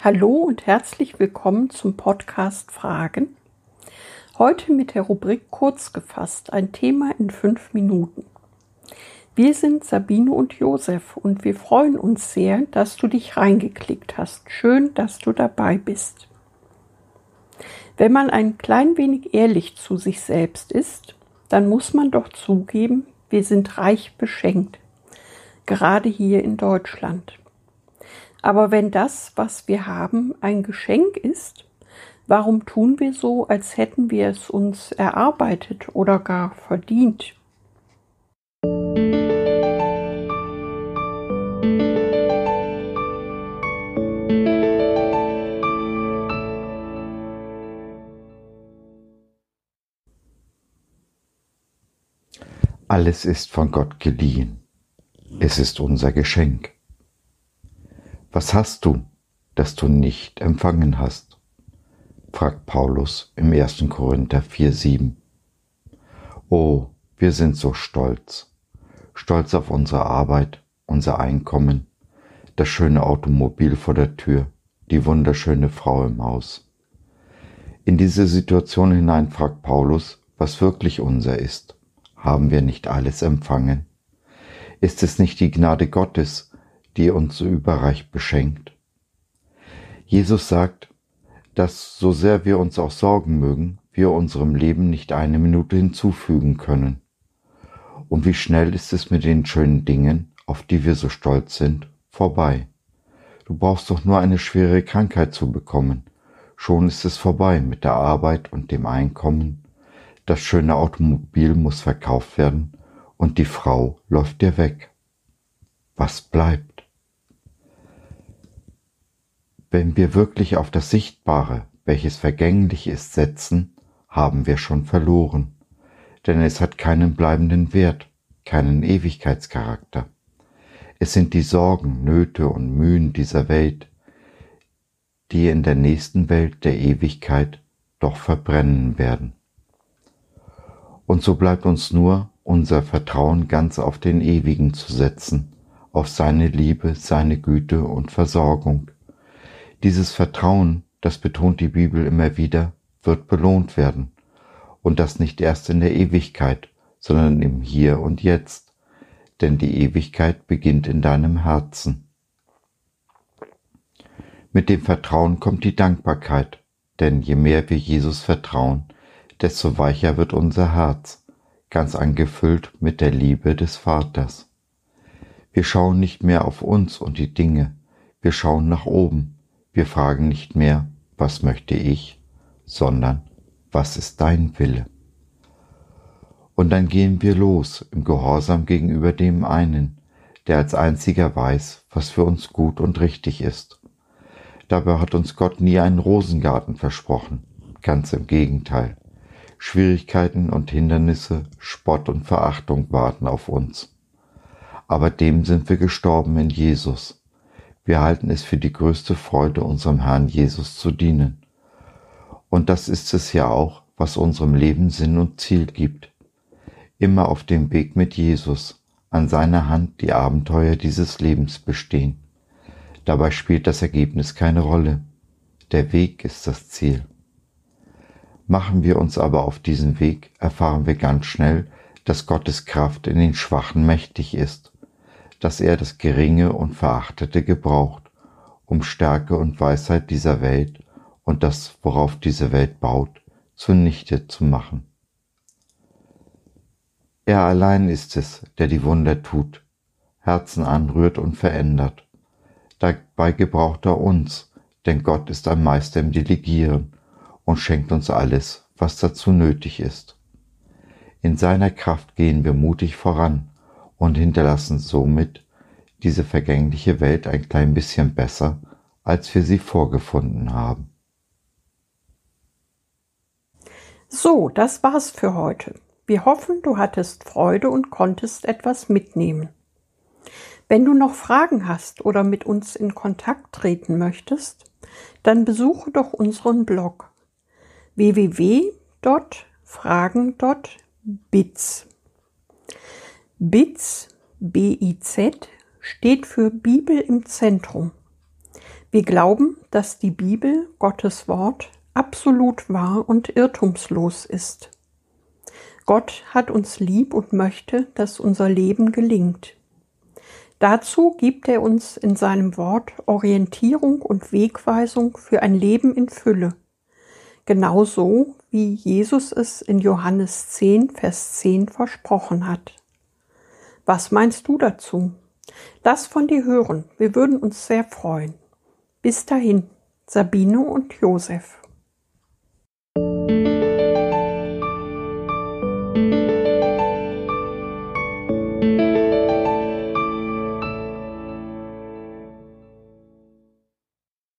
Hallo und herzlich willkommen zum Podcast Fragen. Heute mit der Rubrik Kurz gefasst, ein Thema in fünf Minuten. Wir sind Sabine und Josef und wir freuen uns sehr, dass du dich reingeklickt hast. Schön, dass du dabei bist. Wenn man ein klein wenig ehrlich zu sich selbst ist, dann muss man doch zugeben, wir sind reich beschenkt, gerade hier in Deutschland. Aber wenn das, was wir haben, ein Geschenk ist, warum tun wir so, als hätten wir es uns erarbeitet oder gar verdient? Alles ist von Gott geliehen. Es ist unser Geschenk. Was hast du, das du nicht empfangen hast? fragt Paulus im 1. Korinther 4,7. Oh, wir sind so stolz. Stolz auf unsere Arbeit, unser Einkommen, das schöne Automobil vor der Tür, die wunderschöne Frau im Haus. In diese Situation hinein fragt Paulus, was wirklich unser ist. Haben wir nicht alles empfangen? Ist es nicht die Gnade Gottes, die uns so überreich beschenkt. Jesus sagt, dass so sehr wir uns auch sorgen mögen, wir unserem Leben nicht eine Minute hinzufügen können. Und wie schnell ist es mit den schönen Dingen, auf die wir so stolz sind, vorbei. Du brauchst doch nur eine schwere Krankheit zu bekommen. Schon ist es vorbei mit der Arbeit und dem Einkommen. Das schöne Automobil muss verkauft werden und die Frau läuft dir weg. Was bleibt? Wenn wir wirklich auf das Sichtbare, welches vergänglich ist, setzen, haben wir schon verloren, denn es hat keinen bleibenden Wert, keinen Ewigkeitscharakter. Es sind die Sorgen, Nöte und Mühen dieser Welt, die in der nächsten Welt der Ewigkeit doch verbrennen werden. Und so bleibt uns nur unser Vertrauen ganz auf den Ewigen zu setzen, auf seine Liebe, seine Güte und Versorgung, dieses Vertrauen, das betont die Bibel immer wieder, wird belohnt werden. Und das nicht erst in der Ewigkeit, sondern im Hier und Jetzt. Denn die Ewigkeit beginnt in deinem Herzen. Mit dem Vertrauen kommt die Dankbarkeit, denn je mehr wir Jesus vertrauen, desto weicher wird unser Herz, ganz angefüllt mit der Liebe des Vaters. Wir schauen nicht mehr auf uns und die Dinge, wir schauen nach oben, wir fragen nicht mehr, was möchte ich, sondern was ist dein Wille? Und dann gehen wir los im Gehorsam gegenüber dem einen, der als einziger weiß, was für uns gut und richtig ist. Dabei hat uns Gott nie einen Rosengarten versprochen, ganz im Gegenteil. Schwierigkeiten und Hindernisse, Spott und Verachtung warten auf uns. Aber dem sind wir gestorben in Jesus wir halten es für die größte Freude, unserem Herrn Jesus zu dienen. Und das ist es ja auch, was unserem Leben Sinn und Ziel gibt. Immer auf dem Weg mit Jesus, an seiner Hand die Abenteuer dieses Lebens bestehen. Dabei spielt das Ergebnis keine Rolle. Der Weg ist das Ziel. Machen wir uns aber auf diesen Weg, erfahren wir ganz schnell, dass Gottes Kraft in den Schwachen mächtig ist dass er das Geringe und Verachtete gebraucht, um Stärke und Weisheit dieser Welt und das, worauf diese Welt baut, zunichte zu machen. Er allein ist es, der die Wunder tut, Herzen anrührt und verändert. Dabei gebraucht er uns, denn Gott ist ein Meister im Delegieren und schenkt uns alles, was dazu nötig ist. In seiner Kraft gehen wir mutig voran und hinterlassen somit diese vergängliche Welt ein klein bisschen besser, als wir sie vorgefunden haben. So, das war's für heute. Wir hoffen, du hattest Freude und konntest etwas mitnehmen. Wenn du noch Fragen hast oder mit uns in Kontakt treten möchtest, dann besuche doch unseren Blog www.fragen.biz. Biz, B-I-Z, steht für Bibel im Zentrum. Wir glauben, dass die Bibel, Gottes Wort, absolut wahr und irrtumslos ist. Gott hat uns lieb und möchte, dass unser Leben gelingt. Dazu gibt er uns in seinem Wort Orientierung und Wegweisung für ein Leben in Fülle, genauso wie Jesus es in Johannes 10, Vers 10 versprochen hat. Was meinst du dazu? Lass von dir hören, wir würden uns sehr freuen. Bis dahin, Sabine und Josef.